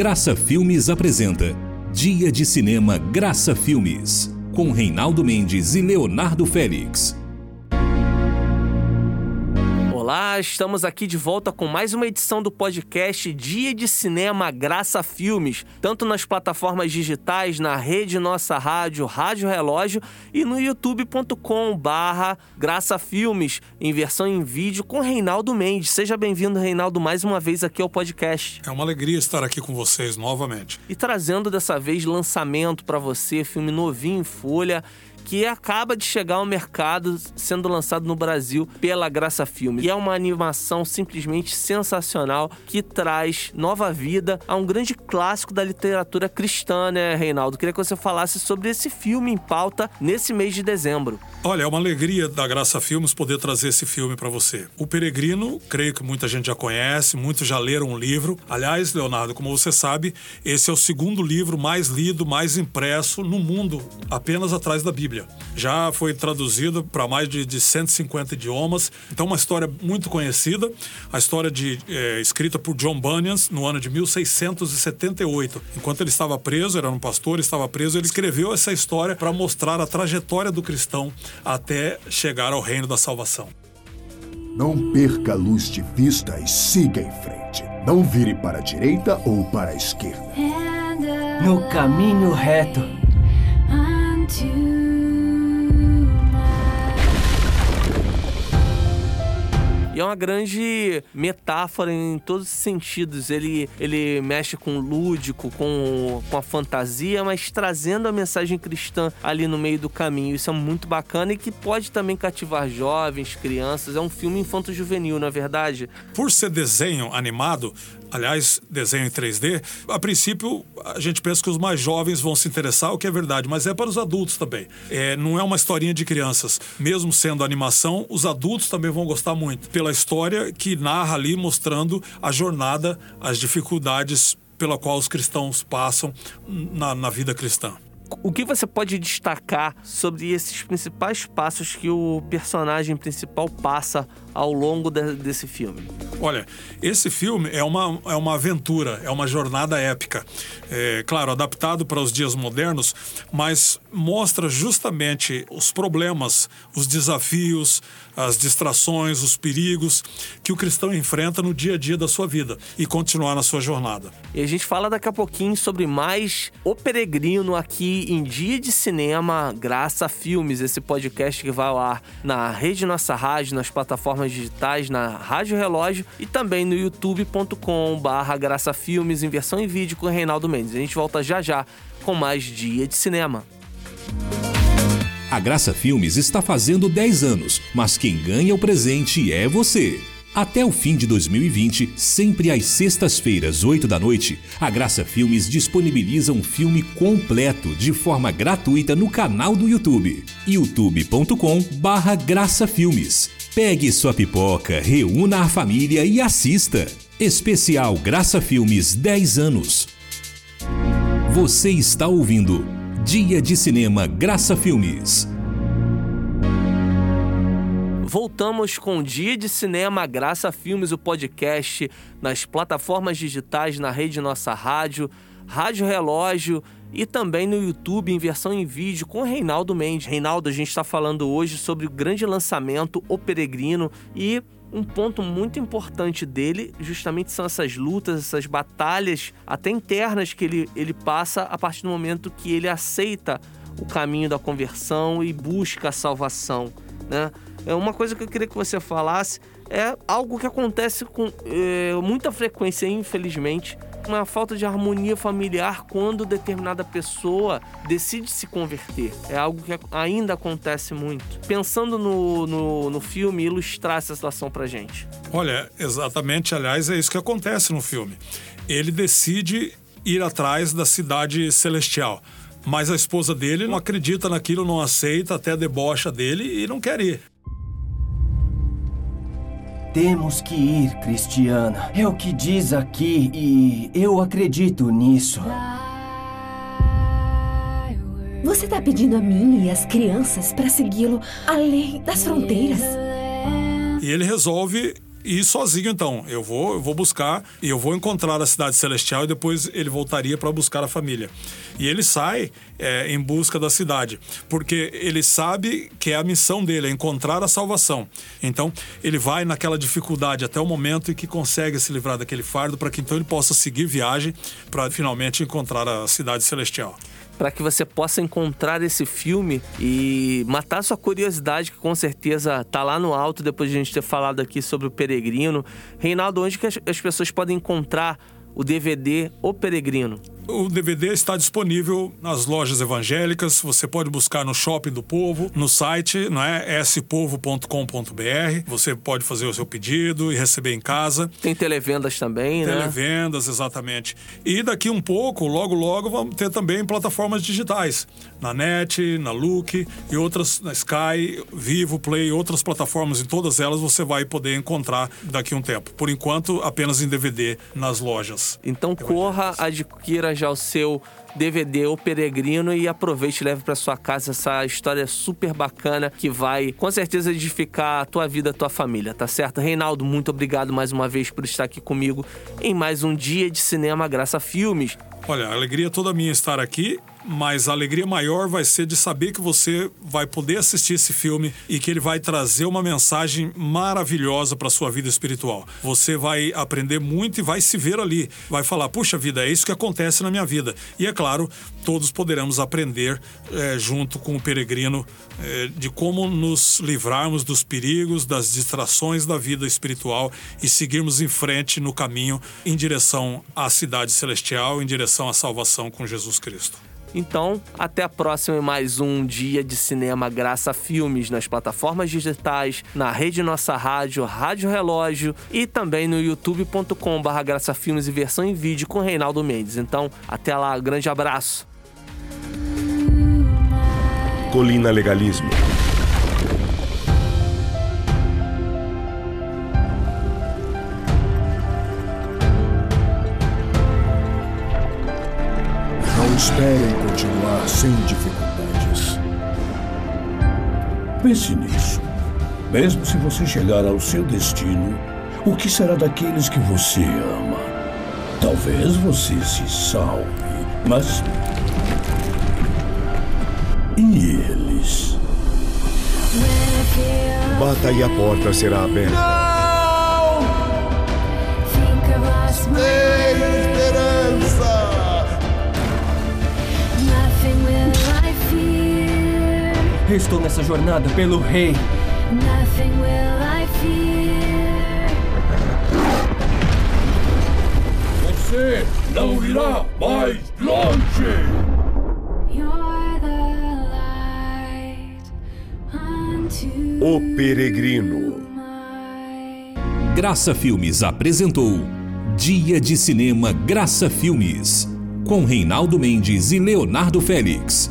Graça Filmes apresenta Dia de Cinema Graça Filmes, com Reinaldo Mendes e Leonardo Félix. Olá, estamos aqui de volta com mais uma edição do podcast Dia de Cinema Graça Filmes, tanto nas plataformas digitais, na rede Nossa Rádio, Rádio Relógio e no youtube.com barra Graça Filmes, em versão em vídeo com Reinaldo Mendes. Seja bem-vindo, Reinaldo, mais uma vez aqui ao podcast. É uma alegria estar aqui com vocês novamente. E trazendo dessa vez lançamento para você, filme novinho em folha que acaba de chegar ao mercado sendo lançado no Brasil pela Graça Filmes. E é uma animação simplesmente sensacional que traz nova vida a um grande clássico da literatura cristã, né, Reinaldo? Queria que você falasse sobre esse filme em pauta nesse mês de dezembro. Olha, é uma alegria da Graça Filmes poder trazer esse filme para você. O Peregrino, creio que muita gente já conhece, muitos já leram o livro. Aliás, Leonardo, como você sabe, esse é o segundo livro mais lido, mais impresso no mundo, apenas atrás da Bíblia. Já foi traduzido para mais de, de 150 idiomas. Então, uma história muito conhecida. A história de, é, escrita por John Bunyan no ano de 1678. Enquanto ele estava preso, era um pastor, estava preso, ele escreveu essa história para mostrar a trajetória do cristão até chegar ao reino da salvação. Não perca a luz de vista e siga em frente. Não vire para a direita ou para a esquerda. No caminho reto. É uma grande metáfora em todos os sentidos. Ele, ele mexe com o lúdico, com, com a fantasia, mas trazendo a mensagem cristã ali no meio do caminho. Isso é muito bacana e que pode também cativar jovens, crianças. É um filme infanto-juvenil, não é verdade? Por ser desenho animado, aliás, desenho em 3D, a princípio a gente pensa que os mais jovens vão se interessar, o que é verdade, mas é para os adultos também. É, não é uma historinha de crianças. Mesmo sendo animação, os adultos também vão gostar muito, pela história que narra ali mostrando a jornada, as dificuldades pela qual os cristãos passam na, na vida cristã o que você pode destacar sobre esses principais passos que o personagem principal passa ao longo de, desse filme? Olha, esse filme é uma, é uma aventura, é uma jornada épica. É, claro, adaptado para os dias modernos, mas mostra justamente os problemas, os desafios, as distrações, os perigos que o cristão enfrenta no dia a dia da sua vida e continuar na sua jornada. E a gente fala daqui a pouquinho sobre mais O Peregrino aqui em Dia de Cinema, Graça Filmes, esse podcast que vai ar na Rede Nossa Rádio, nas plataformas digitais, na Rádio Relógio e também no youtube.com barra Graça Filmes em versão em vídeo com Reinaldo Mendes. A gente volta já já com mais Dia de Cinema. A Graça Filmes está fazendo 10 anos, mas quem ganha o presente é você. Até o fim de 2020, sempre às sextas-feiras, 8 da noite, a Graça Filmes disponibiliza um filme completo de forma gratuita no canal do YouTube, youtube.com/barra Graça Filmes. Pegue sua pipoca, reúna a família e assista. Especial Graça Filmes 10 anos. Você está ouvindo Dia de Cinema Graça Filmes. Voltamos com Dia de Cinema Graça Filmes, o podcast, nas plataformas digitais, na rede Nossa Rádio, Rádio Relógio e também no YouTube em versão em vídeo com Reinaldo Mendes. Reinaldo, a gente está falando hoje sobre o grande lançamento O Peregrino e um ponto muito importante dele justamente são essas lutas, essas batalhas até internas que ele, ele passa a partir do momento que ele aceita o caminho da conversão e busca a salvação, né? É uma coisa que eu queria que você falasse é algo que acontece com é, muita frequência, infelizmente, uma falta de harmonia familiar quando determinada pessoa decide se converter. É algo que ainda acontece muito. Pensando no, no, no filme, ilustrar essa situação pra gente. Olha, exatamente, aliás, é isso que acontece no filme. Ele decide ir atrás da cidade celestial. Mas a esposa dele não acredita naquilo, não aceita, até debocha dele e não quer ir. Temos que ir, Cristiana. É o que diz aqui e eu acredito nisso. Você está pedindo a mim e as crianças para segui-lo além das fronteiras? E ele resolve ir sozinho então. Eu vou, eu vou buscar e eu vou encontrar a cidade celestial e depois ele voltaria para buscar a família. E ele sai é, em busca da cidade, porque ele sabe que é a missão dele, é encontrar a salvação. Então ele vai naquela dificuldade até o momento em que consegue se livrar daquele fardo para que então ele possa seguir viagem para finalmente encontrar a cidade celestial para que você possa encontrar esse filme e matar sua curiosidade, que com certeza tá lá no alto depois de a gente ter falado aqui sobre o Peregrino. Reinaldo, onde que as pessoas podem encontrar o DVD O Peregrino? O DVD está disponível nas lojas evangélicas. Você pode buscar no Shopping do Povo, no site, não é? spovo.com.br. Você pode fazer o seu pedido e receber em casa. Tem televendas também, né? Televendas, exatamente. E daqui um pouco, logo logo, vamos ter também plataformas digitais. Na NET, na Look e outras, na Sky, Vivo, Play, outras plataformas. Em todas elas você vai poder encontrar daqui um tempo. Por enquanto, apenas em DVD nas lojas. Então corra, adquira já o seu DVD O Peregrino e aproveite e leve para sua casa essa história super bacana que vai com certeza edificar a tua vida, a tua família, tá certo? Reinaldo, muito obrigado mais uma vez por estar aqui comigo em mais um dia de cinema Graça Filmes. Olha, a alegria é toda minha estar aqui mas a alegria maior vai ser de saber que você vai poder assistir esse filme e que ele vai trazer uma mensagem maravilhosa para sua vida espiritual. Você vai aprender muito e vai se ver ali, vai falar: puxa vida, é isso que acontece na minha vida. E é claro, todos poderemos aprender é, junto com o peregrino é, de como nos livrarmos dos perigos, das distrações da vida espiritual e seguirmos em frente no caminho em direção à cidade celestial, em direção à salvação com Jesus Cristo. Então, até a próxima em mais um dia de cinema Graça Filmes nas plataformas digitais, na rede Nossa Rádio, Rádio Relógio e também no youtube.com/barra Graça Filmes e versão em vídeo com Reinaldo Mendes. Então, até lá, grande abraço. Colina Legalismo. espere em continuar sem dificuldades. Pense nisso. Mesmo se você chegar ao seu destino, o que será daqueles que você ama? Talvez você se salve, mas. E eles? Bata e a porta será aberta. Não! Tenho esperança! Estou nessa jornada pelo rei. Você não irá mais longe! O Peregrino. Graça Filmes apresentou Dia de Cinema Graça Filmes com Reinaldo Mendes e Leonardo Félix